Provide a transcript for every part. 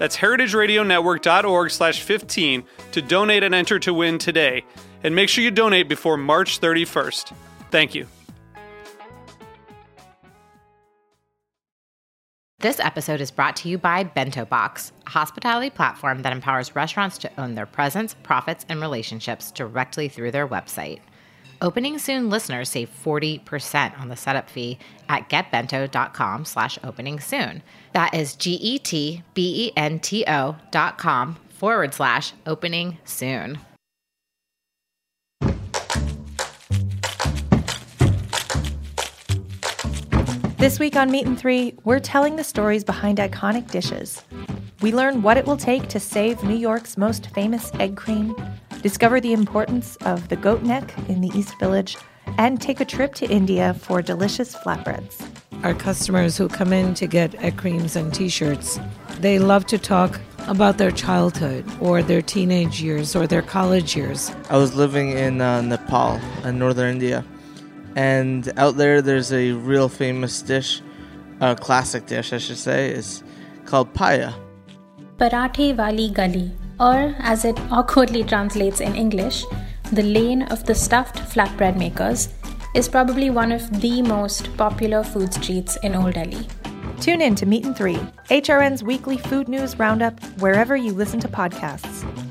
That's heritageradionetwork.org slash 15 to donate and enter to win today. And make sure you donate before March 31st. Thank you. This episode is brought to you by Bento Box, a hospitality platform that empowers restaurants to own their presence, profits, and relationships directly through their website. Opening Soon listeners save 40% on the setup fee at getbento.com slash opening soon. That is G-E-T-B-E-N-T-O dot com forward slash opening soon. This week on Meat and Three, we're telling the stories behind iconic dishes. We learn what it will take to save New York's most famous egg cream, discover the importance of the goat neck in the East Village, and take a trip to India for delicious flatbreads. Our customers who come in to get egg creams and t shirts, they love to talk about their childhood or their teenage years or their college years. I was living in uh, Nepal, in northern India, and out there there's a real famous dish, a classic dish, I should say, is called paya. Parathe Wali Gali, or as it awkwardly translates in English, the lane of the stuffed flatbread makers, is probably one of the most popular food streets in Old Delhi. Tune in to Meat and Three, HRN's weekly food news roundup, wherever you listen to podcasts.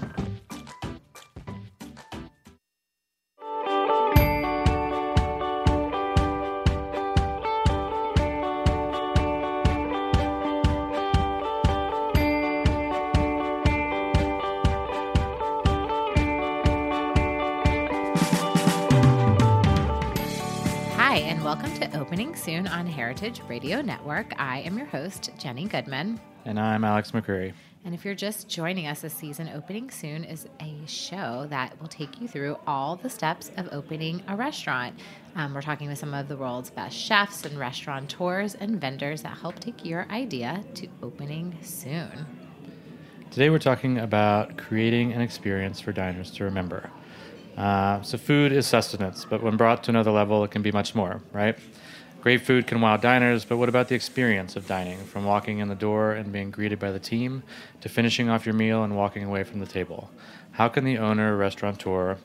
Opening Soon on Heritage Radio Network. I am your host, Jenny Goodman. And I'm Alex McCreary. And if you're just joining us this season, Opening Soon is a show that will take you through all the steps of opening a restaurant. Um, we're talking with some of the world's best chefs and restaurateurs and vendors that help take your idea to opening soon. Today we're talking about creating an experience for diners to remember. Uh, so, food is sustenance, but when brought to another level, it can be much more, right? Great food can wow diners, but what about the experience of dining? From walking in the door and being greeted by the team to finishing off your meal and walking away from the table. How can the owner, or restaurateur,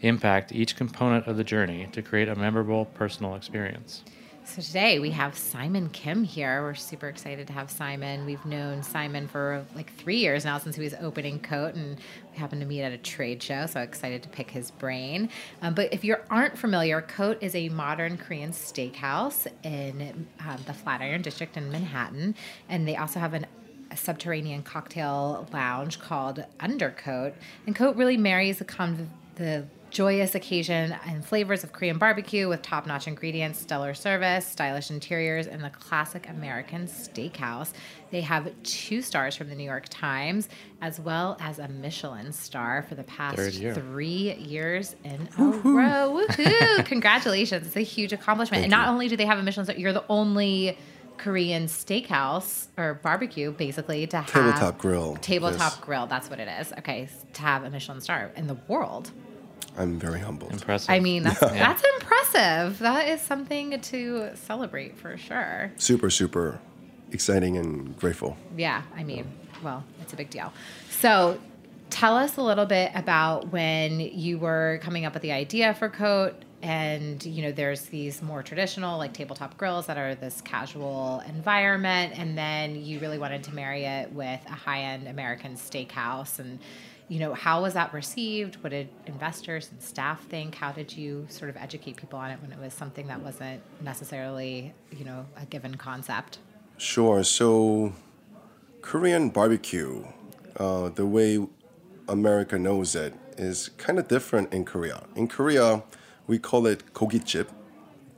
impact each component of the journey to create a memorable personal experience? So today we have Simon Kim here. We're super excited to have Simon. We've known Simon for like three years now since he was opening Cote, and we happened to meet at a trade show. So excited to pick his brain. Um, but if you aren't familiar, Cote is a modern Korean steakhouse in um, the Flatiron District in Manhattan, and they also have an a subterranean cocktail lounge called Undercote. And Cote really marries the, the joyous occasion and flavors of Korean barbecue with top notch ingredients, stellar service, stylish interiors, and the classic American steakhouse. They have two stars from the New York Times, as well as a Michelin star for the past year. three years in a row. Woohoo! Congratulations. It's a huge accomplishment. and not only do they have a Michelin star, you're the only Korean steakhouse or barbecue, basically, to have Tabletop grill. Tabletop Yes. grill. That's what it is. Okay, to have a Michelin star in the world. I'm very humbled. Impressive. I mean, that's that's impressive. That is something to celebrate for sure. Super, super exciting and grateful. Yeah, I mean, well, it's a big deal. So, tell us a little bit about when you were coming up with the idea for Cote. And, you know, there's these more traditional, like tabletop grills that are this casual environment. And then you really wanted to marry it with a high end American steakhouse. And, you know, how was that received? What did investors and staff think? How did you sort of educate people on it when it was something that wasn't necessarily, you know, a given concept? Sure. So, Korean barbecue, uh, the way America knows it, is kind of different in Korea. In Korea, we call it kogi chip.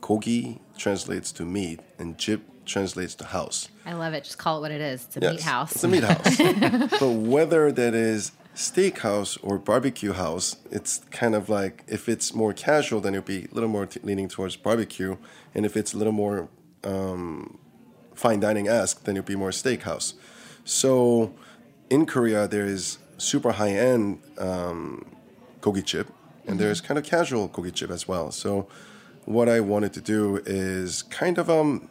Kogi translates to meat, and chip translates to house. I love it. Just call it what it is. It's a meat house. It's a meat house. but whether that is steakhouse or barbecue house, it's kind of like if it's more casual, then it'll be a little more t- leaning towards barbecue, and if it's a little more um, fine dining esque, then it'll be more steakhouse. So in Korea, there is super high end um, gogi chip, and there's kind of casual gogi chip as well. So what I wanted to do is kind of um,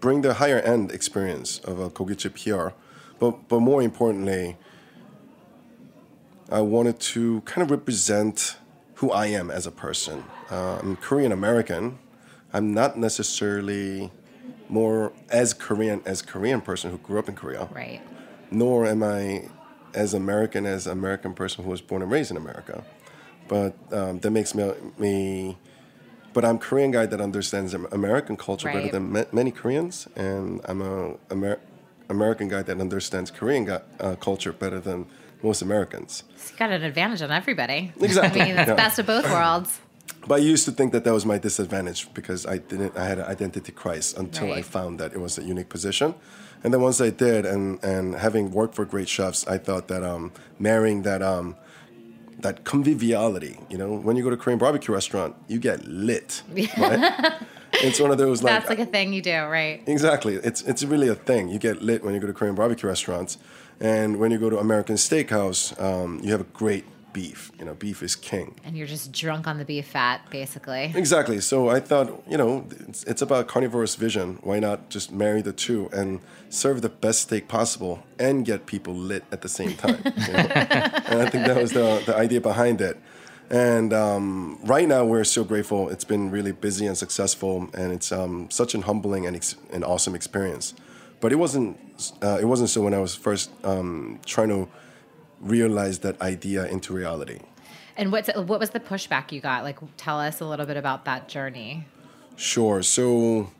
bring the higher end experience of a gogi chip here, but but more importantly, I wanted to kind of represent who I am as a person. Uh, I'm Korean American. I'm not necessarily more as Korean as Korean person who grew up in Korea, right. nor am I as American as American person who was born and raised in America. But um, that makes me me. But I'm Korean guy that understands American culture better than ma- many Koreans, and I'm a Amer- American guy that understands Korean uh, culture better than most Americans. It's got an advantage on everybody. Exactly, I mean, it's yeah. best of both worlds. But I used to think that that was my disadvantage because I didn't. I had an identity crisis until I found that it was a unique position, and then once I did, and and having worked for great chefs, I thought that um, marrying that um, that conviviality. You know, when you go to Korean barbecue restaurant, you get lit. Right? it's one of those like, That's like a thing you do, right? Exactly. It's it's really a thing. You get lit when you go to Korean barbecue restaurants, and when you go to American steakhouse, um, you have a great beef. You know, beef is king. And you're just drunk on the beef fat, basically. Exactly. So I thought, you know, it's, it's about carnivorous vision. Why not just marry the two and serve the best steak possible and get people lit at the same time? you know? and I think that was the, the idea behind it. And um, right now, we're so grateful. It's been really busy and successful, and it's um, such an humbling and ex- an awesome experience. But it wasn't. Uh, it wasn't so when I was first um, trying to realize that idea into reality. And what's what was the pushback you got? Like, tell us a little bit about that journey. Sure. So,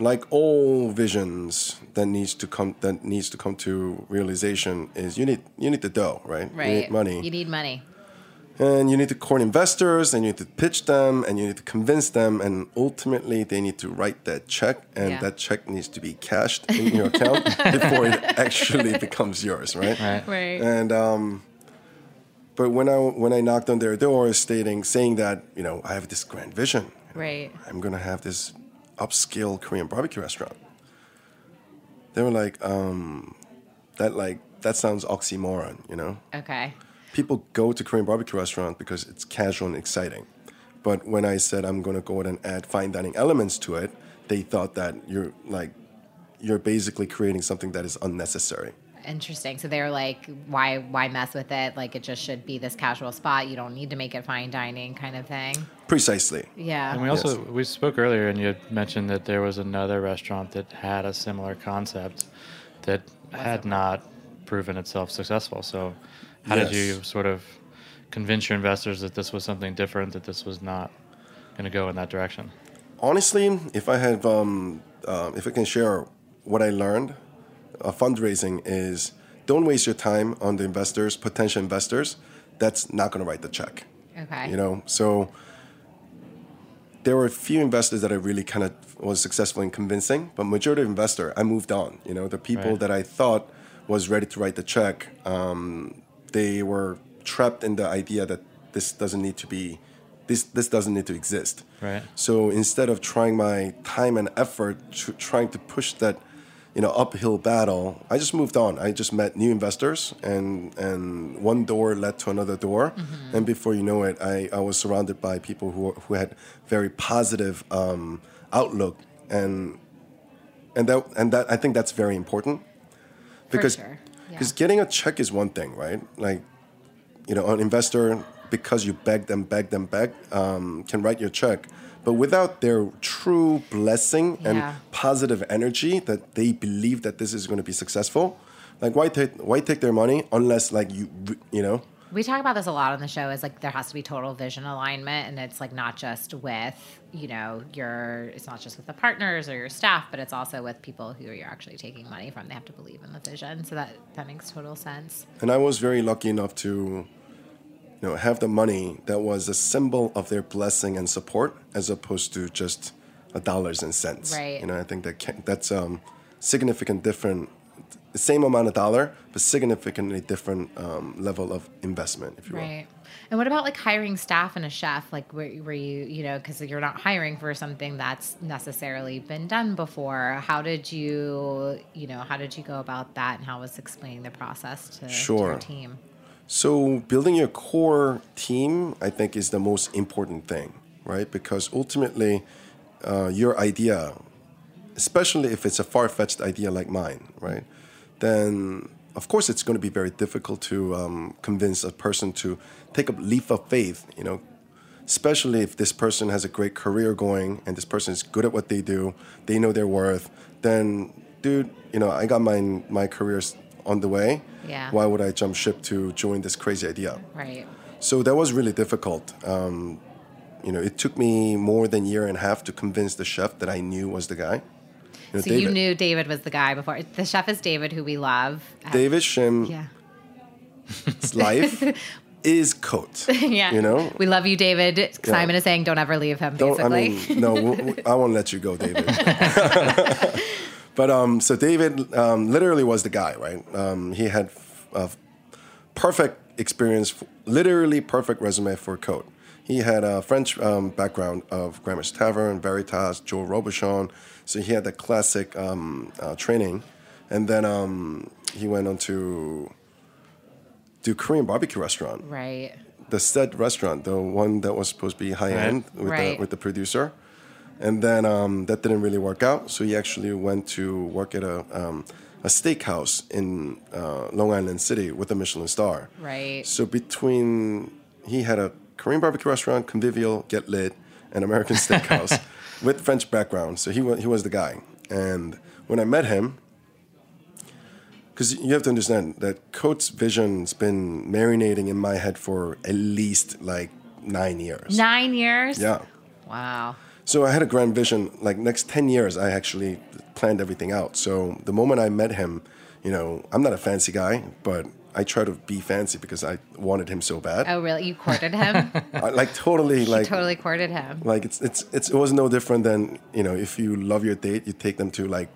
like all visions that needs to come that needs to come to realization is you need you need the dough, right? Right. You need money, You need money. And you need to court investors, and you need to pitch them, and you need to convince them, and ultimately they need to write that check, and Yeah. that check needs to be cashed in your account before it actually becomes yours, right? Right. Right. And um, but when I when I knocked on their door, stating saying that you know I have this grand vision, Right. I'm gonna have this upscale Korean barbecue restaurant. They were like, um, that like that sounds oxymoron, you know. Okay. People go to Korean barbecue restaurant because it's casual and exciting, but when I said I'm gonna go ahead and add fine dining elements to it, they thought that you're like you're basically creating something that is unnecessary. Interesting. So they're like, why why mess with it? Like it just should be this casual spot. You don't need to make it fine dining kind of thing. Precisely. Yeah. And we also we spoke earlier, and you had mentioned that there was another restaurant that had a similar concept that had not proven itself successful. So, how did you sort of convince your investors that this was something different, that this was not going to go in that direction? honestly, if I have, um, uh, if I can share what I learned, uh, fundraising is don't waste your time on the investors, potential investors. That's not going to write the check. okay. You know, so there were a few investors that I really kind of was successful in convincing, but majority of investor, I moved on. You know, the people Right. that I thought was ready to write the check, um, they were trapped in the idea that this doesn't need to be, this this doesn't need to exist. Right. So instead of trying my time and effort to trying to push that, you know, uphill battle, I just moved on. I just met new investors, and and one door led to another door, and before you know it, I, I was surrounded by people who who had very positive um, outlook, and and that and that I think that's very important because sure. Yeah. because getting a check is one thing, right? Like you know, an investor, because you beg them, beg them, beg, um, can write your check. But without their true blessing and Yeah. positive energy that they believe that this is going to be successful, like why take why take their money unless like you you know We talk about this a lot on the show. Is like there has to be total vision alignment, and it's like not just with you know your. It's not just with the partners or your staff, but it's also with people who you're actually taking money from. They have to believe in the vision. So that that makes total sense. And I was very lucky enough to, you know, have the money that was a symbol of their blessing and support, as opposed to just a dollars and cents. Right. You know, I think that can, that's um, significant different. The same amount of dollar, but significantly different um, level of investment, if you will. Right. And what about like hiring staff and a chef? Like, where, where you, you know, because you're not hiring for something that's necessarily been done before. How did you, you know, how did you go about that, and how was explaining the process to, to your team? So building your core team, I think, is the most important thing, right? Because ultimately, uh, your idea, especially if it's a far-fetched idea like mine, right? Then of course it's going to be very difficult to um, convince a person to take a leap of faith, you know, especially if this person has a great career going and this person is good at what they do, they know their worth. Then, dude, you know, I got my my career on the way. Yeah. Why would I jump ship to join this crazy idea? Right. So that was really difficult. Um, you know, it took me more than a year and a half to convince the chef that I knew was the guy. You know, So you knew David was the guy before. The chef is David, who we love. David Shim's Yeah. life is Cote. yeah. You know, We love you, David. Simon is saying don't ever leave him, Don't, I basically. mean, no, I won't let you go, David. but um, so David um, literally was the guy, right? Um, he had a perfect experience, literally perfect resume for Cote. He had a French um, background of Gramercy Tavern, Veritas, Joël Robuchon. So he had the classic um, uh, training. And then um, he went on to do Korean barbecue restaurant right. the said restaurant, the one that was supposed to be high end with Right. the with the producer, and then um, that didn't really work out. So he actually went to work at a um, a steakhouse in uh, Long Island City with a Michelin star. Right. So between he had a Korean barbecue restaurant, convivial, get lit, and American steakhouse with French background. So he was he was the guy. And when I met him, because you have to understand that Cote's vision's been marinating in my head for at least like nine years. Nine years? Yeah. Wow. So I had a grand vision. Like next ten years, I actually planned everything out. So the moment I met him, you know, I'm not a fancy guy, but I try to be fancy because I wanted him so bad. Oh, really? You courted him? I, like totally, like totally courted him. like it's it's it's it was no different than you know if you love your date, you take them to like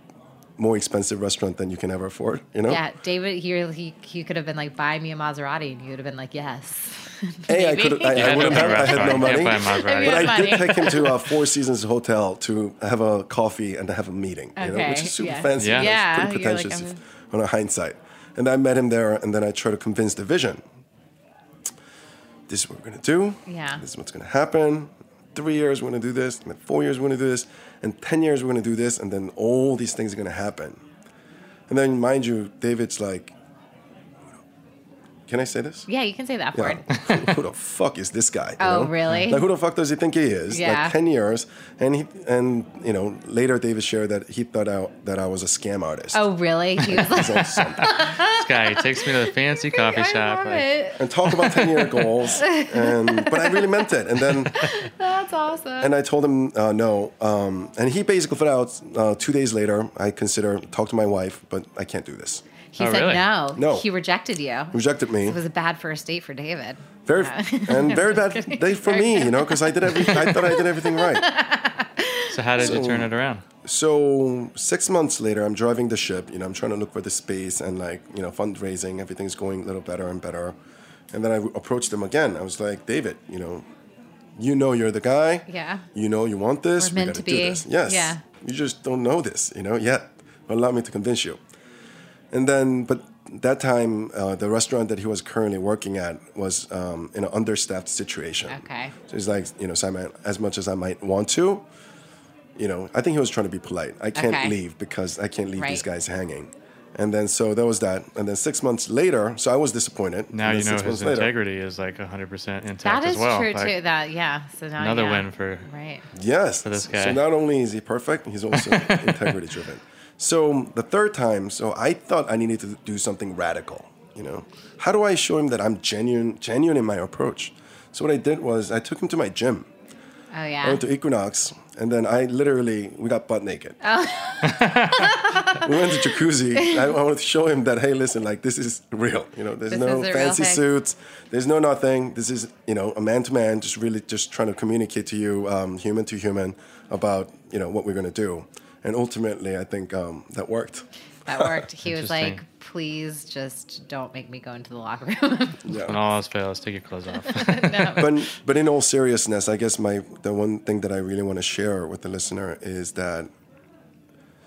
more expensive restaurant than you can ever afford. You know. Yeah, David, he, he, he could have been like, buy me a Maserati, and you would have been like, yes. Hey, I could I, I would have I had no money. You can't buy a Maserati. If you But I did take him to a Four Seasons hotel to have a coffee and to have a meeting, you know, Okay, which is super yeah. fancy. Yeah. It's Yeah, pretty you're like, pretentious if- on a hindsight. And I met him there, and then I tried to convince the vision. This is what we're gonna do. Yeah. This is what's gonna happen. Three years we're gonna do this. And then four years we're gonna do this. And ten years we're gonna do this. And then all these things are gonna happen. And then, mind you, David's like, "Can I say this?" Yeah, you can say that Yeah. word. who, who the fuck is this guy? you Oh, know? really? Like, who the fuck does he think he is? Yeah. Like ten years, and he and you know later David shared that he thought out that I was a scam artist. Oh, really? He was like, So. This guy takes me to the fancy coffee I shop. love like, it. and talk about ten year goals, and but I really meant it. And then That's awesome. and I told him uh, no, um, and he basically put out uh, two days later. I consider talk to my wife, but I can't do this. He Oh, said really? no. No. He rejected you. Rejected me. It was a bad first date for David. Very Yeah. and very bad kidding. day for me, you know, because I did every, I thought I did everything right. So how did you turn it around? So six months later, I'm driving the ship. You know, I'm trying to look for the space and like you know fundraising. Everything's going a little better and better. And then I approached him again. I was like, David, you know, you know you're the guy. Yeah. You know you want this. We're we meant gotta to do be. this. Yes. Yeah. You just don't know this, you know, yet. But allow me to convince you. And then, but that time, uh, the restaurant that he was currently working at was um, in an understaffed situation. Okay. So he's like, you know, Simon, as much as I might want to, you know, I think he was trying to be polite. I can't Okay. leave because I can't leave these guys hanging. And then so that was that. And then six months later, so I was disappointed. Now you know his months later- integrity is like 100% intact That as is well. true Like, too. That yeah. So now Another yeah. win for right. Yes. this So not only is he perfect, he's also integrity driven. So the third time, so I thought I needed to do something radical. You know, how do I show him that I'm genuine, genuine in my approach? So what I did was I took him to my gym. Oh I yeah. went to Equinox, and then I literally we got butt naked. Oh. we went to jacuzzi. I, I wanted to show him that hey, listen, like this is real. You know, there's This no is a real fancy suits. There's no nothing. This is you know a man to man, just really just trying to communicate to you, um, human to human, about you know what we're gonna do. And ultimately, I think um, that worked. That worked. He was like, "Please, just don't make me go into the locker room." yeah. when all else fails, take your clothes off. but but in all seriousness, I guess my the one thing that I really want to share with the listener is that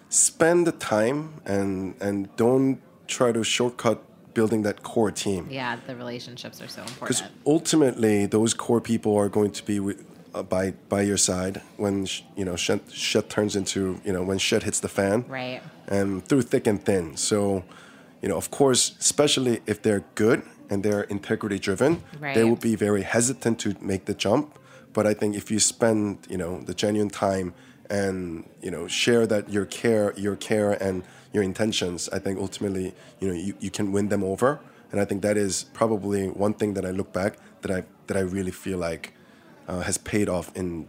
spend the time and and don't try to shortcut building that core team yeah, the relationships are so important. because ultimately those core people are going to be with, Uh, by by your side when sh- you know shit, shit turns into you know when shit hits the fan Right. and through thick and thin. So, you know, of course, especially if they're good and they're integrity driven, right. they will be very hesitant to make the jump. But I think if you spend, you know, the genuine time and you know share that your care, your care and your intentions, I think ultimately, you know, you, you can win them over. And I think that is probably one thing that I look back that I that I really feel like uh, has paid off in,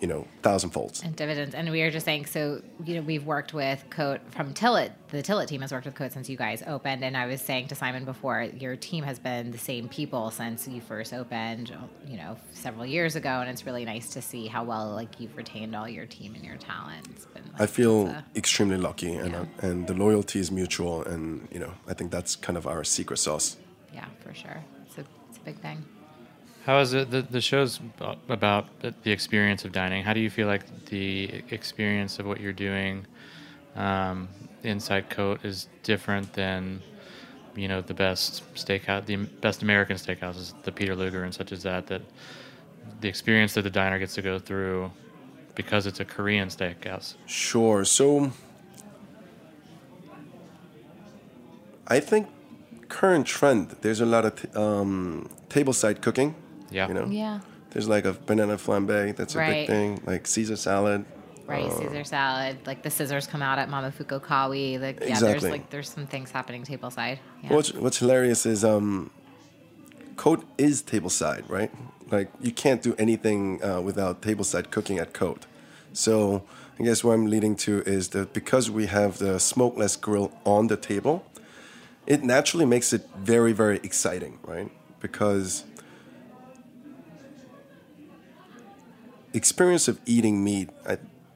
you know, thousand folds. and dividends. And we are just saying, so you know, we've worked with Cote from Tilit. The Tilit team has worked with Cote since you guys opened. And I was saying to Simon before, your team has been the same people since you first opened, you know, several years ago. And it's really nice to see how well like you've retained all your team and your talent. Been. Like, I feel a- extremely lucky, and Yeah. uh, and the loyalty is mutual, and you know I think that's kind of our secret sauce. yeah, for sure. It's a, it's a big thing. How is it? The, the show's about the experience of dining. How do you feel like the experience of what you're doing um, inside Cote is different than, you know, the best steakhouse, the best American steakhouses, the Peter Luger and such as that. That the experience that the diner gets to go through because it's a Korean steakhouse. Sure. So I think current trend. There's a lot of t- um, tableside cooking. Yeah. You know. Yeah. There's like a banana flambe. That's a Right. big thing. Like Caesar salad. Right, Uh, Caesar salad, like the scissors come out at Momofuku Kawi. Like, yeah, Exactly. there's like there's some things happening tableside. Yeah. What's What's hilarious is um, Cote is tableside, right? Like you can't do anything uh, without tableside cooking at Cote. So I guess what I'm leading to is that because we have the smokeless grill on the table, it naturally makes it very very exciting, right? Because experience of eating meat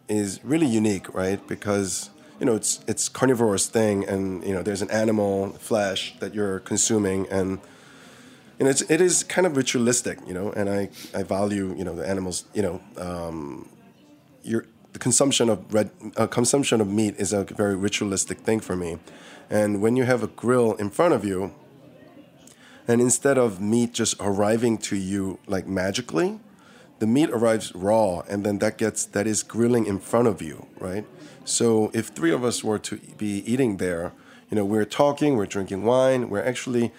is really unique, right? Because you know it's it's carnivorous thing, and you know there's an animal flesh that you're consuming, and and it's it is kind of ritualistic, you know. And I I value you know the animals, you know, um, your the consumption of red uh, consumption of meat is a very ritualistic thing for me, and when you have a grill in front of you, and instead of meat just arriving to you like magically, the meat arrives raw and then that gets that is grilling in front of you right? So if three of us were to be eating there you know we're talking we're drinking wine we're actually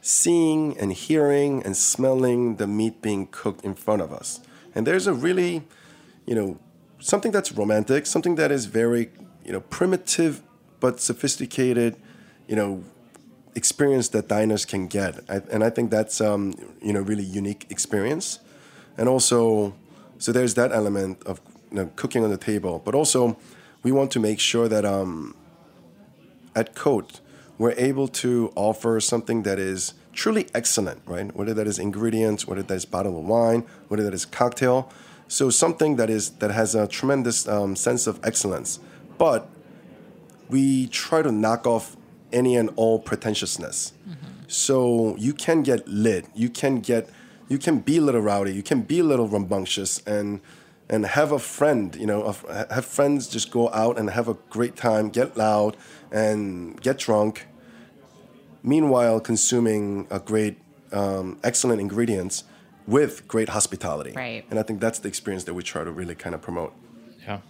seeing and hearing and smelling the meat being cooked in front of us. And there's a really you know something that's romantic something that is very you know primitive but sophisticated you know experience that diners can get. I, and i think that's um, you know really unique experience and also so there's that element of you know, cooking on the table. But also we want to make sure that um, at Cote we're able to offer something that is truly excellent right? Whether that is ingredients whether that is bottle of wine whether that is cocktail. So something that is that has a tremendous um, sense of excellence. But we try to knock off any and all pretentiousness. So you can get lit. You can get you can be a little rowdy you can be a little rambunctious and and have a friend you know of- have friends just go out and have a great time get loud and get drunk meanwhile consuming a great um, excellent ingredients with great hospitality Right. and i think that's the experience that we try to really kind of promote Yeah.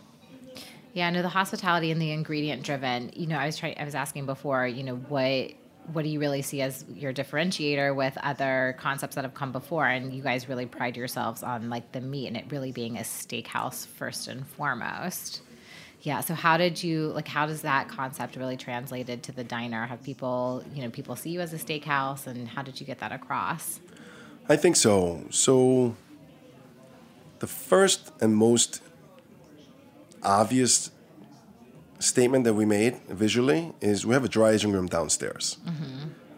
Yeah, no, the hospitality and the ingredient driven. You know, I was trying. I was asking before. You know, what what do you really see as your differentiator with other concepts that have come before? And you guys really pride yourselves on like the meat and it really being a steakhouse first and foremost. Yeah. So how did you like? How does that concept really translated to the diner? Have people, you know, people see you as a steakhouse, and how did you get that across? I think so. So, the first and most obvious statement that we made visually is we have a dry aging room downstairs,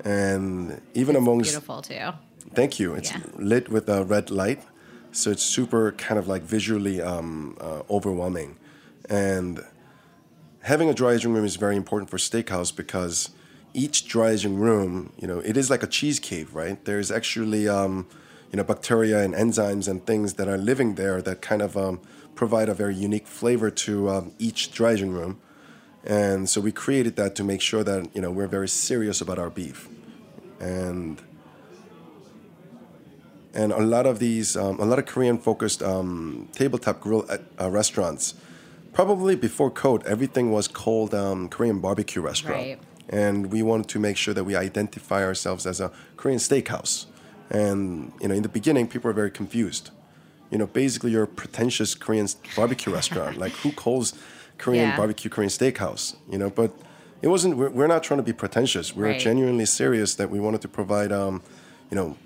and even amongst Beautiful too. Thank you. It's Yeah. lit with a red light, so it's super kind of like visually um, uh, overwhelming. And having a dry aging room is very important for steakhouse because each dry aging room, you know, it is like a cheese cave, right? There's actually, um, you know, bacteria and enzymes and things that are living there that kind of um, provide a very unique flavor to um, each dry aging room. And so we created that to make sure that you know we're very serious about our beef, and and a lot of these, um, a lot of Korean-focused um, tabletop grill uh, uh, restaurants, probably before Cote, everything was called um, Korean barbecue restaurant, Right. and we wanted to make sure that we identify ourselves as a Korean steakhouse. And you know, in the beginning, people were very confused. You know, basically, you're a pretentious Korean barbecue restaurant. Like, who calls Korean Yeah. barbecue Korean steakhouse? You know, but it wasn't. We're, we're not trying to be pretentious. We're Right. genuinely serious that we wanted to provide, um, you know,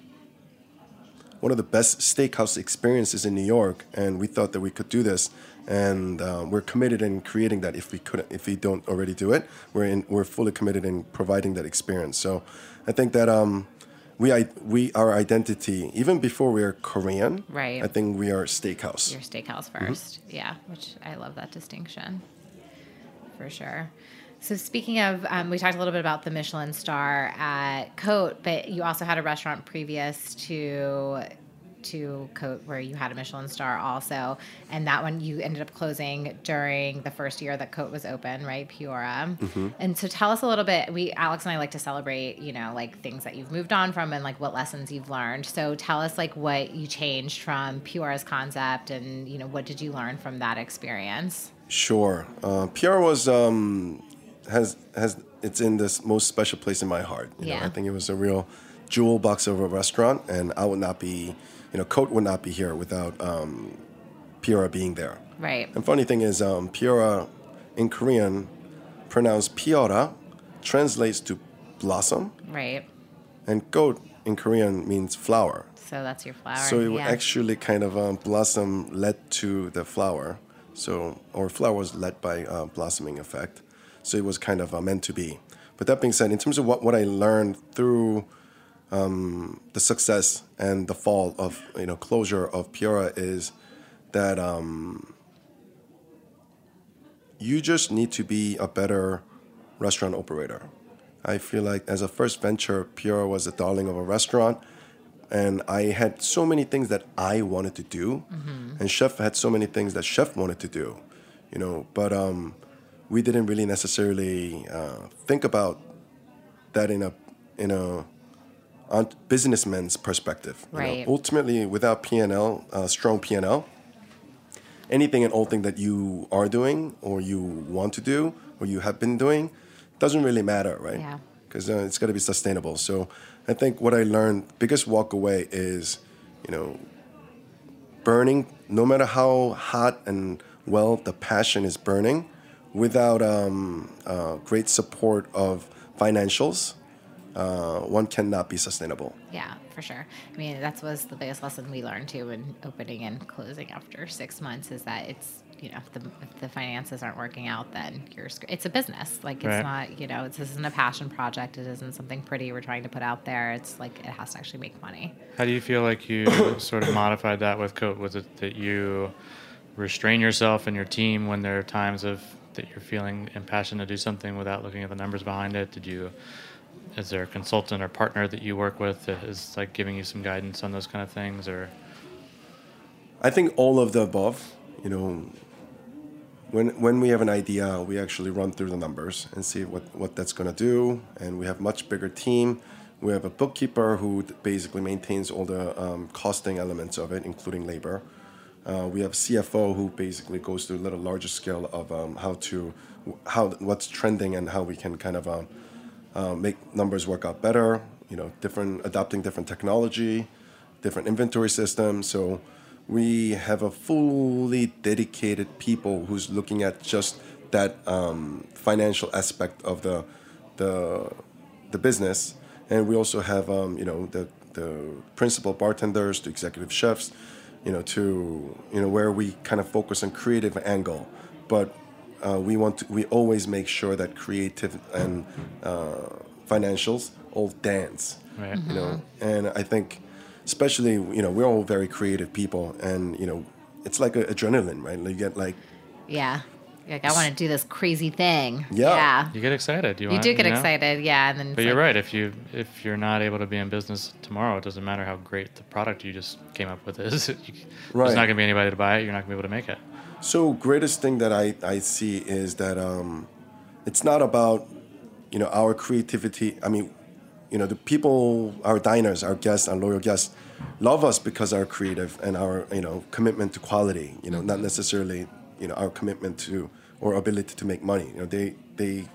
one of the best steakhouse experiences in New York, and we thought that we could do this, and uh, we're committed in creating that. If we couldn't, if we don't already do it, we're in, we're fully committed in providing that experience. So, I think that um, we I, we our identity even before we are Korean, Right. I think we are steakhouse. Your steakhouse 1st Yeah, which I love that distinction for sure. So speaking of, um, we talked a little bit about the Michelin star at Cote, but you also had a restaurant previous to to Cote where you had a Michelin star also, and that one you ended up closing during the first year that Cote was open, right, Piora. And so tell us a little bit. We Alex and I like to celebrate, you know, like things that you've moved on from and like what lessons you've learned. So tell us like what you changed from Piora's concept, and you know what did you learn from that experience? Sure. Uh, Piora was um, has has it's in this most special place in my heart. You know, Yeah. I think it was a real jewel box of a restaurant, and I would not be, you know, Cote would not be here without um, Piora being there. Right. And funny thing is, um, Piora in Korean, pronounced Piora, translates to blossom, Right. and Cote in Korean means flower. So that's your flower. So it yeah. actually kind of um, blossom led to the flower. So or flower was led by uh, blossoming effect. So it was kind of uh, meant to be. But that being said, in terms of what, what I learned through um, the success and the fall of you know closure of Piora is that um, you just need to be a better restaurant operator. I feel like as a first venture, Piora was a darling of a restaurant and I had so many things that I wanted to do, and Chef had so many things that Chef wanted to do, you know. But um, we didn't really necessarily uh, think about that in a in a on businessman's perspective. you know. Right. Ultimately, without PNL, uh, strong PNL, anything and all thing that you are doing or you want to do or you have been doing doesn't really matter, right? Yeah. Because uh, it's got to be sustainable. So I think what I learned, biggest walk away is, you know, burning, no matter how hot and well the passion is burning, without um, uh, great support of financials, uh, one cannot be sustainable. Yeah, for sure. I mean, that was the biggest lesson we learned too in opening and closing after six months is that it's you know if the, if the finances aren't working out, then you're sc- it's a business. Like it's Right. not you know it's, this isn't a passion project. It isn't something pretty we're trying to put out there. It's like it has to actually make money. How do you feel like you sort of modified that with Cote? Was it that you restrain yourself and your team when there are times of that you're feeling impassioned to do something without looking at the numbers behind it? Did you is there a consultant or partner that you work with that is like giving you some guidance on those kind of things or I think all of the above. You know, when when we have an idea, we actually run through the numbers and see what what that's going to do. And we have much bigger team. We have a bookkeeper who basically maintains all the um, costing elements of it, including labor. Uh, we have CFO who basically goes through a little larger scale of um, how to how what's trending and how we can kind of um, uh, make numbers work out better. You know, different adopting different technology, different inventory systems. So we have a fully dedicated people who's looking at just that um, financial aspect of the the the business, and we also have um, you know the the principal bartenders to executive chefs, you know to you know where we kind of focus on creative angle, but uh, we want to, we always make sure that creative and uh, financials all dance, Right. you know, and I think especially you know we're all very creative people, and you know it's like a adrenaline, right? You get like Yeah. Like I want to do this crazy thing. Yeah. Yeah. You get excited. You, You want, do get know? excited, yeah, and then. it's But you're like- right. If you if you're not able to be in business tomorrow, it doesn't matter how great the product you just came up with is. You- Right. There's not going to be anybody to buy it. You're not going to be able to make it. So greatest thing that I, I see is that um, it's not about you know our creativity. I mean, you know the people, our diners, our guests, our loyal guests, love us because our creative and our you know commitment to quality. You know, not necessarily you know our commitment to or ability to make money. You know, they they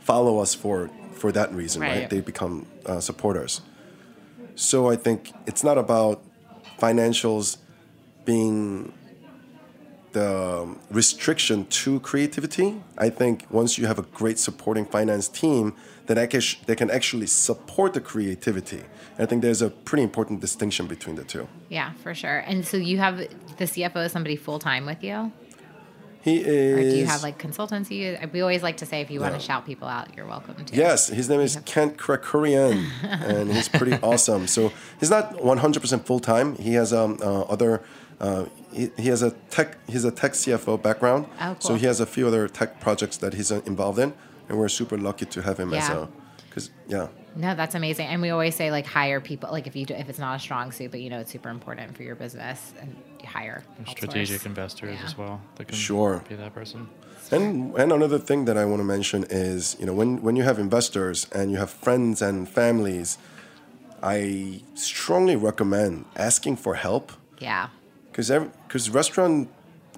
follow us for for that reason, right? Right. They become uh, supporters. So I think it's not about financials being the restriction to creativity. I think once you have a great supporting finance team, that I can sh- they can actually support the creativity. I think there's a pretty important distinction between the two. Yeah, for sure. And so you have the CFO is somebody full time with you? He is. Or do you have like consultancy? We always like to say if you want to shout people out, you're welcome to. Yes, his name is Kent Krakurian, and he's pretty awesome. So he's not 100% full time. He has um, uh, other. Uh, he, he has a tech. He's a tech CFO background. Oh, So he has a few other tech projects that he's uh, involved in, and we're super lucky to have him as Yeah. a. Because yeah, No, that's amazing. And we always say like hire people. Like if you do, if it's not a strong suit, but you know it's super important for your business, and you hire And outsource. strategic investors Yeah. as well. That can Sure. be that person. And and another thing that I want to mention is, you know, when when you have investors and you have friends and families, I strongly recommend asking for help Yeah. Because because restaurant,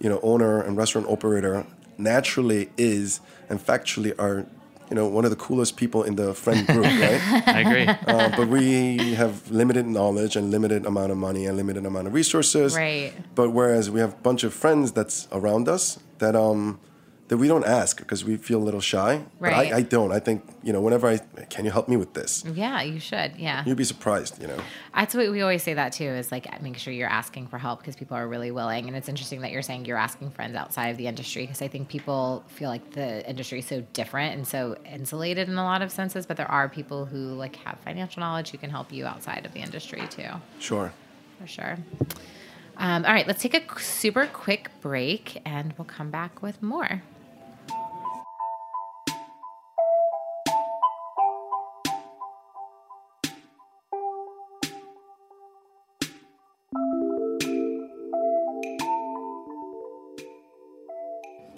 you know, owner and restaurant operator naturally is and factually are, you know, one of the coolest people in the friend group, right? I agree. uh, but we have limited knowledge and limited amount of money and limited amount of resources. Right. But whereas we have a bunch of friends that's around us that um that we don't ask because we feel a little shy. But Right. I, I don't. I think you know whenever I can you help me with this? Yeah, you should. Yeah. You'd be surprised. You know. That's what we always say that too is like make sure you're asking for help because people are really willing. And it's interesting that you're saying you're asking friends outside of the industry because I think people feel like the industry is so different and so insulated in a lot of senses. But there are people who like have financial knowledge who can help you outside of the industry too, Sure. for sure. Um, all right, let's take a super quick break and we'll come back with more.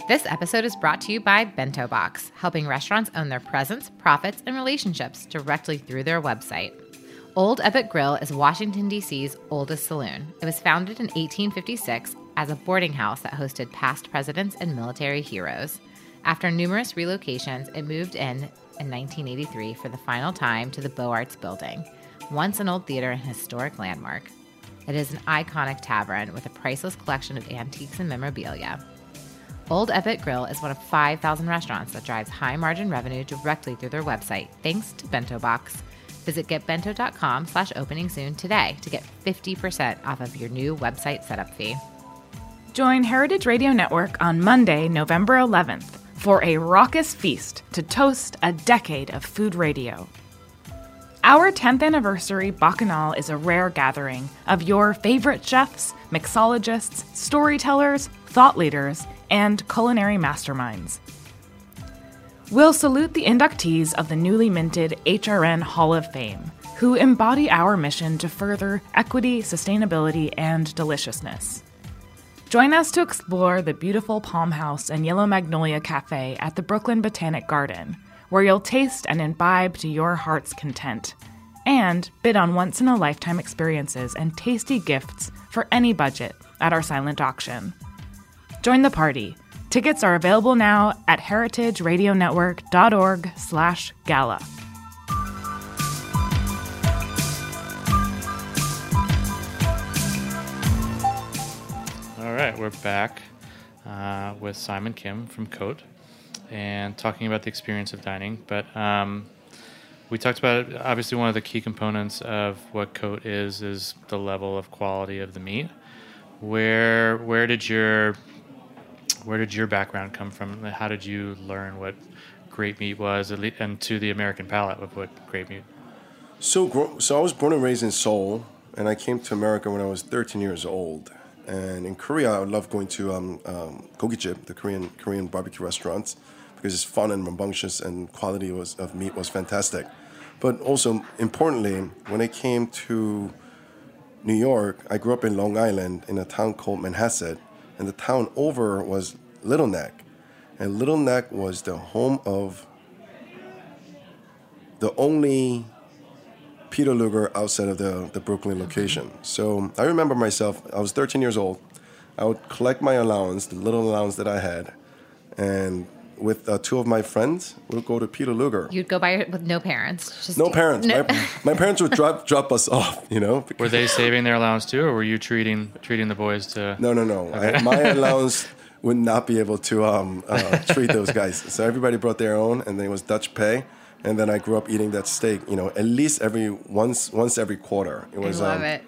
This episode is brought to you by Bento Box, helping restaurants own their presence, profits, and relationships directly through their website. Old Ebbitt Grill is Washington, D.C.'s oldest saloon. It was founded in 1856 as a boarding house that hosted past presidents and military heroes. After numerous relocations, it moved in in 1983 for the final time to the Beaux Arts building, once an old theater and historic landmark. It is an iconic tavern with a priceless collection of antiques and memorabilia. Old Ebbitt Grill is one of 5,000 restaurants that drives high margin revenue directly through their website thanks to Bento Box. Visit getbento.com slash opening soon today to get 50% off of your new website setup fee. Join Heritage Radio Network on Monday, November 11th for a raucous feast to toast a decade of food radio. Our 10th anniversary Bacchanal is a rare gathering of your favorite chefs, mixologists, storytellers, thought leaders, and culinary masterminds. We'll salute the inductees of the newly minted HRN Hall of Fame, who embody our mission to further equity, sustainability, and deliciousness. Join us to explore the beautiful Palm House and Yellow Magnolia Cafe at the Brooklyn Botanic Garden, where you'll taste and imbibe to your heart's content, and bid on once in a lifetime experiences and tasty gifts for any budget at our silent auction. Join the party. Tickets are available now at heritageradionetwork.org/gala. All right, we're back uh, with Simon Kim from Cote. and talking about the experience of dining. But um, we talked about it. Obviously, one of the key components of what Cote is is the level of quality of the meat. Where where did your where did your background come from? How did you learn what great meat was, and to the American palate of what great meat? So, so I was born and raised in Seoul, and I came to America when I was 13 years old. And in Korea, I love going to um, um, Gogijip, the Korean Korean barbecue restaurants, because it's fun and rambunctious, and quality was of meat was fantastic. But also importantly, when I came to New York, I grew up in Long Island in a town called Manhasset, and the town over was Little Neck, and Little Neck was the home of the only Peter Luger outside of the, the Brooklyn location. So I remember myself, I was 13 years old. I would collect my allowance, the little allowance that I had, and with uh, two of my friends, we'd go to Peter Luger. You'd go by with no parents. Just No parents. No. My, my parents would drop drop us off, you know. Were they saving their allowance too, or were you treating treating the boys to? No, no, no. I, my allowance would not be able to um, uh, treat those guys. So everybody brought their own, and then it was Dutch pay. And then I grew up eating that steak, you know, at least every once once every quarter. It was. I was love um, it.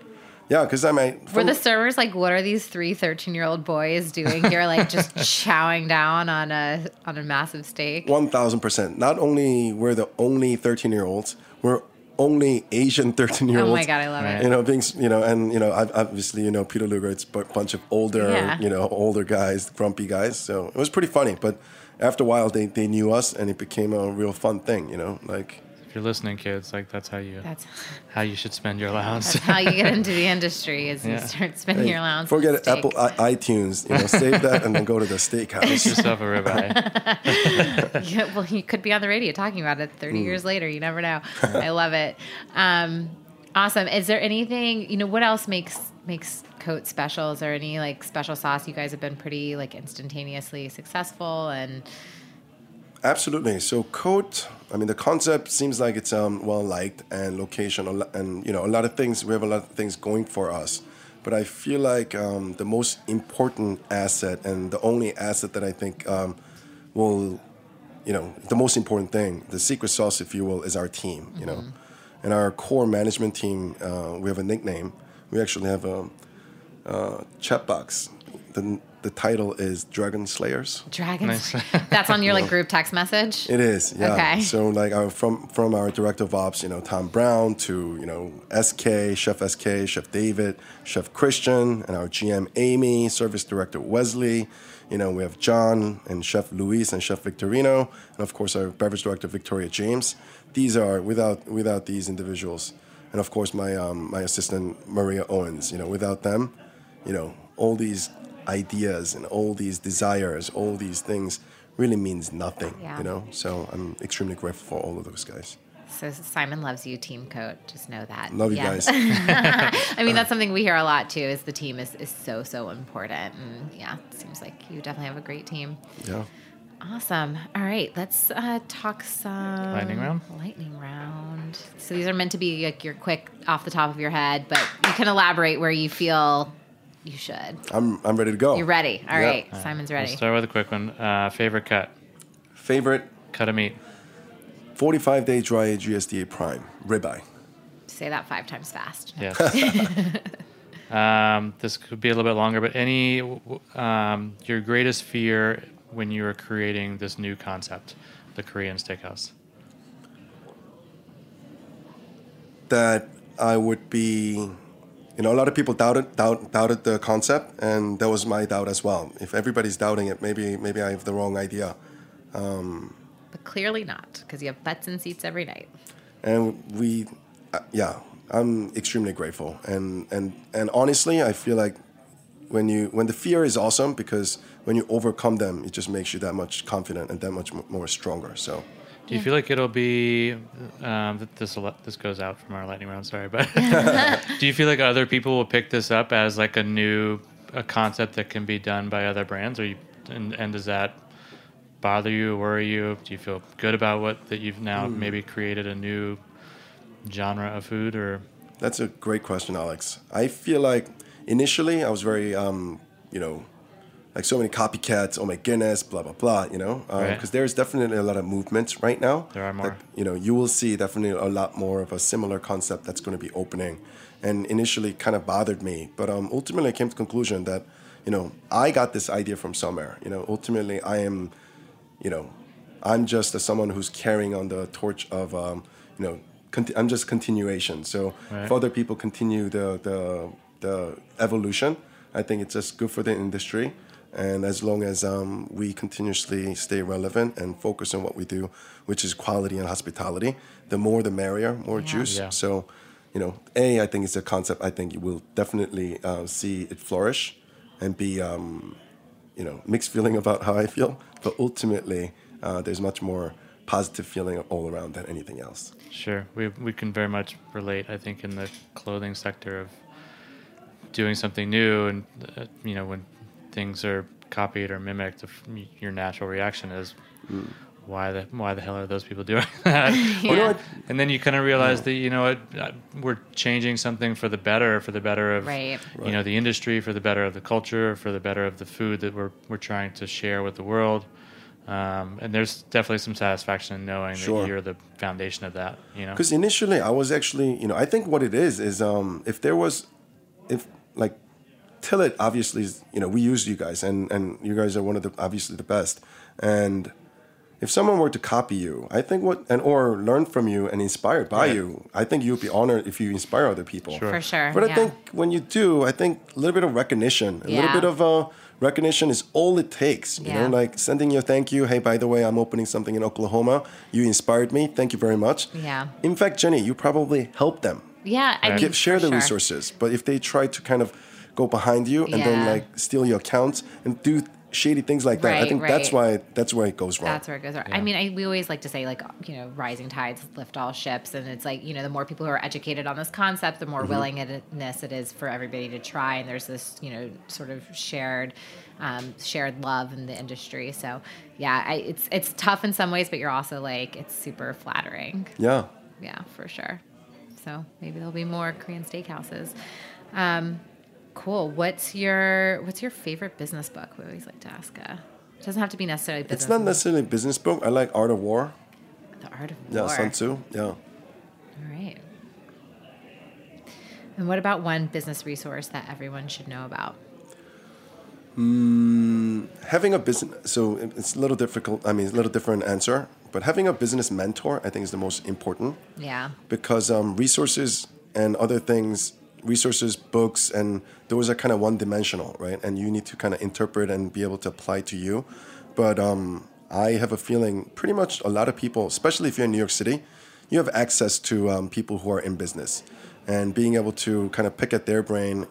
Yeah, because I mean, Were the servers like, what are these three 13 year old boys doing here? Like just chowing down on a on a massive steak. One thousand percent. Not only we're the only thirteen year olds, we're only Asian thirteen year olds. Oh my God, I love it. You know, being you know, and you know, obviously, you know, Peter Luger. It's a bunch of older, Yeah. you know, older guys, grumpy guys. So it was pretty funny. But after a while, they they knew us, and it became a real fun thing. You know, like If you're listening, kids, like that's how you That's how you should spend your allowance. that's how you get into the industry is you start spending hey, your allowance. forget steak. Apple I- iTunes. You know, save that and then go to the Get steakhouse. yourself a ribeye. Yeah, well, you could be on the radio talking about it 30 years later. You never know. I love it. Um, awesome. Is there anything, you know, what else makes makes Cote special? Is there any like special sauce? You guys have been pretty like instantaneously successful and Absolutely. So Cote, I mean, the concept seems like it's um, well liked and location, and you know, a lot of things. We have a lot of things going for us, but I feel like um, the most important asset and the only asset that I think um, will, you know, the most important thing, the secret sauce, if you will, is our team. You know, and our core management team. Uh, we have a nickname. We actually have a uh, chat box. The the title is Dragon Slayers. dragons. Nice. That's on your like group text message. It is, yeah. Okay. So like our, from from our director of ops, you know, Tom Brown to you know SK, Chef SK, Chef David, Chef Christian, and our GM Amy, Service Director Wesley. You know, we have John and Chef Luis and Chef Victorino, and of course our beverage director Victoria James. These are without without these individuals, and of course my um, my assistant Maria Owens. You know, without them, you know, all these ideas and all these desires, all these things really means nothing. Yeah. You know, so I'm extremely grateful for all of those guys. So Simon loves you, team Cote. Just know that. Love you Yeah. guys. I mean, that's something we hear a lot too. Is the team is, is so so important, and yeah, it seems like you definitely have a great team. Yeah. Awesome. All right, let's uh, talk some Lightning round? Lightning round. So these are meant to be like your quick off the top of your head, but you can elaborate where you feel you should. I'm I'm ready to go. You're ready. All Yeah. right, Simon's We'll ready. start with a quick one. Uh, favorite cut? Favorite Cut of meat. 45 day dry aged USDA prime ribeye. Say that five times fast. Yes. um, this could be a little bit longer, but any um, your greatest fear when you were creating this new concept, the Korean steakhouse? That I would be, you know, a lot of people doubted doubt, doubted the concept, and that was my doubt as well. If everybody's doubting it, maybe maybe I have the wrong idea. But clearly not, because you have butts and seats every night. and we uh, yeah i'm extremely grateful and and and honestly i feel like when you when the fear is awesome because when you overcome them it just makes you that much confident and that much more stronger so Do you feel like it'll be um, this? This goes out from our lightning round. Sorry, but do you feel like other people will pick this up as like a new a concept that can be done by other brands? Or you and, and does that bother you, worry you? Do you feel good about what that you've now maybe created a new genre of food? Or that's a great question alex i feel like initially i was very um you know like so many copycats. Oh my goodness, blah blah blah. You know, because Right. there's definitely a lot of movement right now. There are more. That, you know, you will see definitely a lot more of a similar concept that's going to be opening. And initially, kind of bothered me, but um, ultimately, I came to the conclusion that, you know, I got this idea from somewhere. You know, ultimately, I am, you know, I'm just a, someone who's carrying on the torch of, um, you know, conti- I'm just continuation. So Right. if other people continue the, the the evolution, I think it's just good for the industry. And as long as um, we continuously stay relevant and focus on what we do, which is quality and hospitality, the more the merrier, more juice. Yeah. So, you know, A, I think it's a concept I think you will definitely uh, see it flourish and be, um, you know, mixed feeling about how I feel. But ultimately, uh, there's much more positive feeling all around than anything else. Sure, we we can very much relate. I think in the clothing sector of doing something new, and uh, you know when things are copied or mimicked, if your natural reaction is, why the why the hell are those people doing that? You know what? And then you kind of realize that you know what uh, we're changing something for the better, for the better of Right. you know the industry, for the better of the culture, for the better of the food that we're we're trying to share with the world. Um, and there's definitely some satisfaction in knowing Sure. that you're the foundation of that. You know, Because initially, I was actually, you know, I think what it is is um, if there was, if like, Tilit obviously, is, you know, we use you guys, and and you guys are one of the obviously the best, and if someone were to copy you, I think what and or learn from you and inspired by Right. you, I think you'd be honored if you inspire other people. Sure. For sure. But I yeah. think when you do, I think a little bit of recognition, a Yeah. little bit of uh, recognition is all it takes. You Yeah. know, like sending your thank you. Hey, by the way, I'm opening something in Oklahoma. You inspired me. Thank you very much. Yeah. In fact, Jenny, you probably helped them. yeah, I mean, Give, share for the sure. resources. But if they try to kind of go behind you and then like steal your accounts and do shady things like that, I Right, think that's why that's where it goes wrong. That's where it goes wrong. I mean, I, we always like to say, like, you know, rising tides lift all ships. And it's like, you know, the more people who are educated on this concept, the more Mm-hmm. willingness it is for everybody to try. And there's this, you know, sort of shared, um, shared love in the industry. So, yeah, I, it's it's tough in some ways, but you're also like, it's super flattering. yeah. Yeah, for sure. So maybe there'll be more Korean steakhouses. Um, cool. What's your What's your favorite business book? We always like to ask. Uh, it doesn't have to be necessarily business. It's not necessarily a business book. I like Art of War. The Art of Yeah, War. Yeah, Sun Tzu. Yeah. All right. And what about one business resource that everyone should know about? having a business so it's a little difficult i mean it's a little different answer but having a business mentor i think is the most important Yeah. because um, resources and other things resources books and those are kind of one dimensional right and you need to kind of interpret and be able to apply to you but um, i have a feeling pretty much a lot of people especially if you're in new york city you have access to um, people who are in business and being able to kind of pick at their brain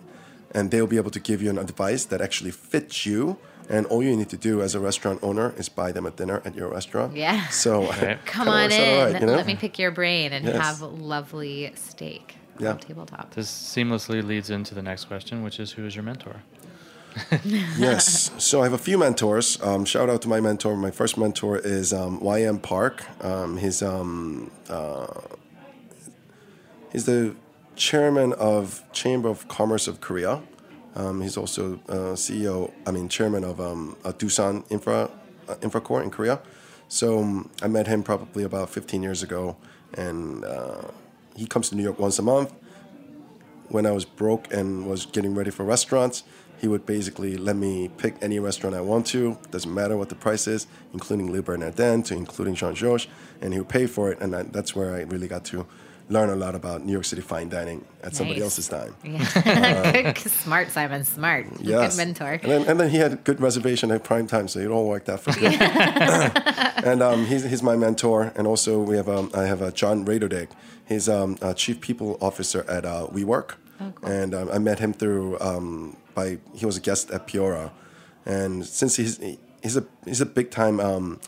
and they'll be able to give you an advice that actually fits you and all you need to do as a restaurant owner is buy them a dinner at your restaurant Yeah. so Right. Come on in. all right, you know? Let me pick your brain and Yes. have lovely steak. Yeah. on tabletop. This seamlessly leads into the next question, which is who is your mentor? yes. So I have a few mentors. Um, shout out to my mentor. My first mentor is um, YM Park. Um, he's um, uh, he's the chairman of Chamber of Commerce of Korea. Um, he's also uh, CEO. I mean, chairman of um, uh, Doosan Infra uh, Infracore in Korea. So um, I met him probably about 15 years ago, and uh, he comes to New York once a month when I was broke and was getting ready for restaurants, he would basically let me pick any restaurant I want to. Doesn't matter what the price is, including Le Bernardin to including Jean Georges, and he would pay for it. And I, that's where I really got to learn a lot about New York City fine dining at somebody else's time. Yeah. Good, smart, Simon. Smart. Yes. Good mentor. And then, and then he had good reservation at prime time, so it all worked out for me. and um, he's, he's my mentor. And also we have um, I have uh, John Radodig. He's um, a chief people officer at uh, WeWork. And um, I met him through um, by he was a guest at Piora, and since he's he's a he's a big time um,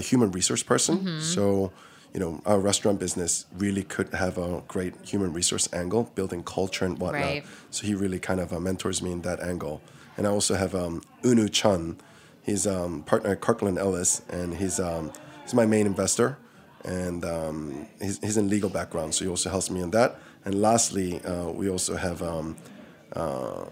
human resource person, so you know our restaurant business really could have a great human resource angle, building culture and whatnot. Right. So he really kind of uh, mentors me in that angle. And I also have um, Unu Chun. He's um, partner at Kirkland Ellis, and he's um, he's my main investor, and um, he's, he's in legal background, so he also helps me in that. And lastly, uh, we also have um, uh,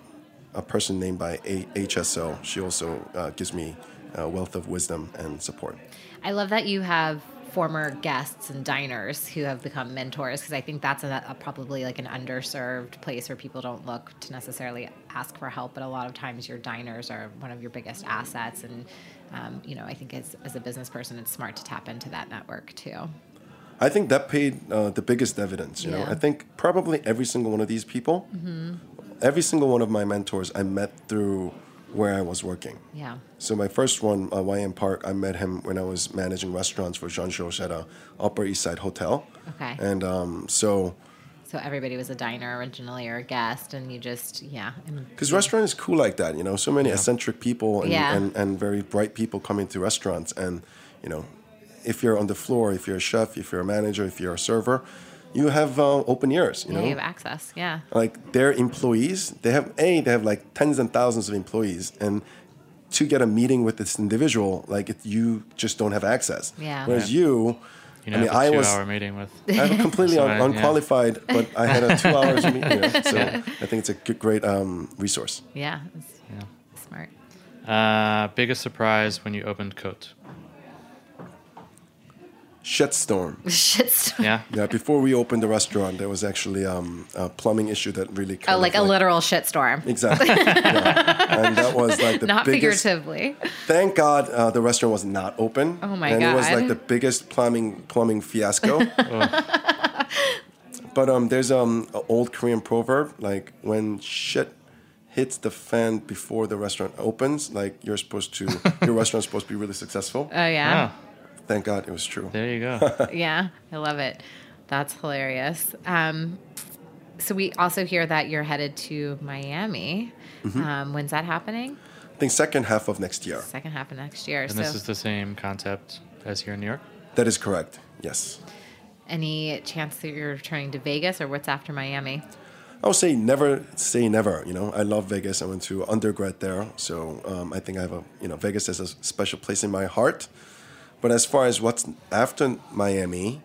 a person named by a- HSO. She also uh, gives me a wealth of wisdom and support. I love that you have former guests and diners who have become mentors because I think that's a, a probably like an underserved place where people don't look to necessarily ask for help, but a lot of times your diners are one of your biggest assets. And, um, you know, I think as, as a business person, it's smart to tap into that network too. I think that paid uh, the biggest evidence. You know, I think probably every single one of these people, every single one of my mentors, I met through where I was working. Yeah. So my first one, uh, YM Park, I met him when I was managing restaurants for Jean Georges at a Upper East Side hotel. Okay. And um, so, So everybody was a diner originally or a guest, and you just, yeah. because restaurant is cool like that, you know, so many eccentric people and, Yeah. and, and very bright people coming to restaurants. And, you know, if you're on the floor, if you're a chef, if you're a manager, if you're a server, you have uh, open ears, you yeah, know. you have access. Yeah. like their employees they have a they have like tens and thousands of employees and to get a meeting with this individual like it, you just don't have access Yeah. whereas you You i know, mean have a i two was hour meeting with. i'm completely un- Someone, yeah. unqualified but i had a two hours meeting you know, so i think it's a good, great um, resource Yeah. It's Smart. Uh, biggest surprise when you opened Cote. Shitstorm Shitstorm. Yeah. yeah before we opened the restaurant there was actually um, a plumbing issue that really kind Oh, of like a literal shitstorm. exactly yeah. and that was like the Not biggest figuratively. Thank God uh, the restaurant was not open. Oh my and it was like the biggest plumbing plumbing fiasco. but um, there's um an old Korean proverb like when shit hits the fan before the restaurant opens, like you're supposed to your restaurant's supposed to be really successful. Oh, yeah. Oh, Thank God it was true. there you go. Yeah, I love it. That's hilarious. Um, so we also hear that you're headed to Miami. Mm-hmm. Um, when's that happening? I think second half of next year. Second half of next year. And so, this is the same concept as here in New York. That is correct. Yes. any chance that you're returning to Vegas, or what's after Miami? I would say never say never. You know, I love Vegas. I went to undergrad there, so um, I think I have a you know Vegas has a special place in my heart. But as far as what's after Miami,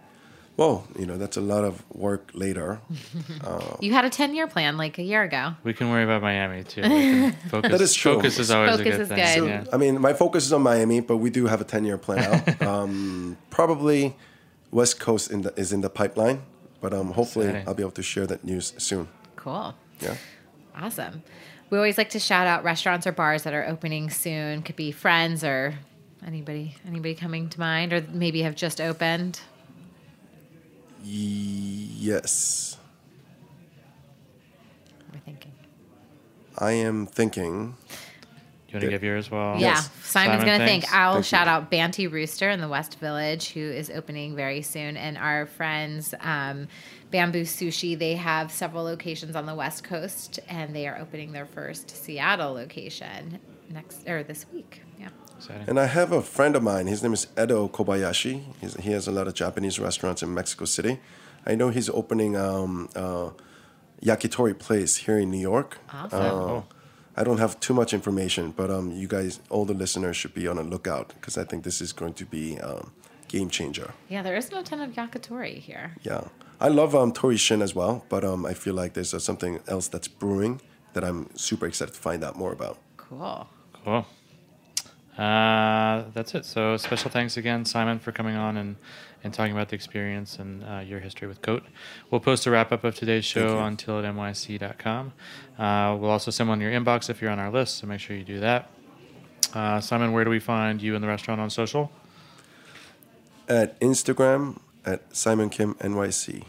well, you know that's a lot of work later. You had a 10 year plan like a year ago. We can worry about Miami too. Focus. That is true. Focus is always Focus a good is thing. good. So, yeah. I mean, my focus is on Miami, but we do have a ten year plan out. um, probably West Coast in the, is in the pipeline, but um, hopefully Exciting. I'll be able to share that news soon. Cool. Yeah. Awesome. We always like to shout out restaurants or bars that are opening soon. Could be friends or anybody anybody coming to mind or maybe have just opened. Yes, We're thinking. I am thinking. You want to give yours well? Yeah, Yes. Simon's Simon gonna think. I'll Thank shout you. out Banty Rooster in the West Village, who is opening very soon, and our friends um, Bamboo Sushi. They have several locations on the West Coast, and they are opening their first Seattle location next or this week. Yeah. Exciting. And I have a friend of mine. His name is Edo Kobayashi. He's, he has a lot of Japanese restaurants in Mexico City. I know he's opening um, uh, yakitori place here in New York. Awesome. Uh, I don't have too much information, but um, you guys, all the listeners, should be on a lookout because I think this is going to be um, game changer. Yeah, there isn't a ton of yakitori here. Yeah, I love um, Tori Shin as well, but um, I feel like there's uh, something else that's brewing that I'm super excited to find out more about. Cool. Cool. Uh, that's it. So special thanks again, Simon, for coming on and, and talking about the experience and uh, your history with Cote. We'll post a wrap up of today's show you. on tilitnyc.com. Uh, we'll also send one in your inbox if you're on our list, so make sure you do that. Uh, Simon, where do we find you in the restaurant on social? At Instagram, at Simon Kim NYC.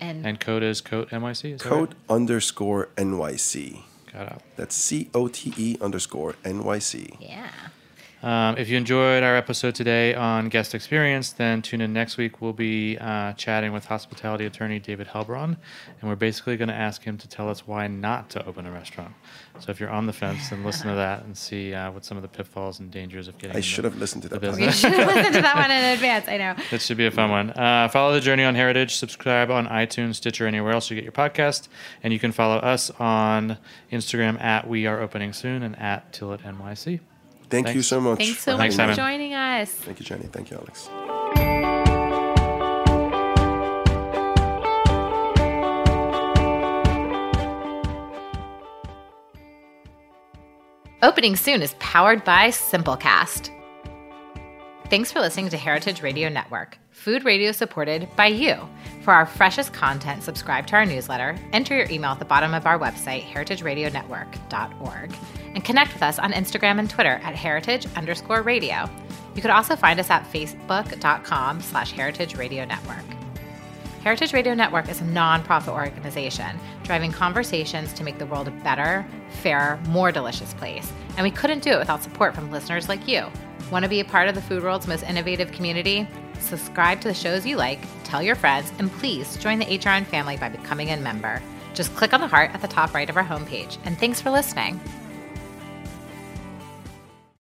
And, And Cote is Cote NYC. Is that Cote underscore NYC. Right? Got it. That's C O T E underscore NYC. yeah. Um, if you enjoyed our episode today on guest experience, then tune in next week. We'll be uh, chatting with hospitality attorney David Helbraun, and we're basically going to ask him to tell us why not to open a restaurant. So if you're on the fence, then listen to that and see uh, what some of the pitfalls and dangers of getting. I into should have listened to the that. You should have listened to that one in advance. I know. That should be a fun one. Uh, follow the journey on Heritage. Subscribe on iTunes, Stitcher, anywhere else you get your podcast, and you can follow us on Instagram at We Are Opening Soon and at Tilit NYC. Thank you so much. Thanks so for much for having me. Simon. joining us. Thank you, Jenny. Thank you, Alex. Opening soon is powered by Simplecast. Thanks for listening to Heritage Radio Network, food radio supported by you. For our freshest content, subscribe to our newsletter, enter your email at the bottom of our website, heritageradionetwork.org, and connect with us on Instagram and Twitter at heritage underscore radio. You could also find us at facebook.com slash heritage radio network. Heritage Radio Network is a nonprofit organization driving conversations to make the world a better, fairer, more delicious place. And we couldn't do it without support from listeners like you. Want to be a part of the food world's most innovative community? Subscribe to the shows you like, tell your friends, and please join the HRN family by becoming a member. Just click on the heart at the top right of our homepage. And thanks for listening.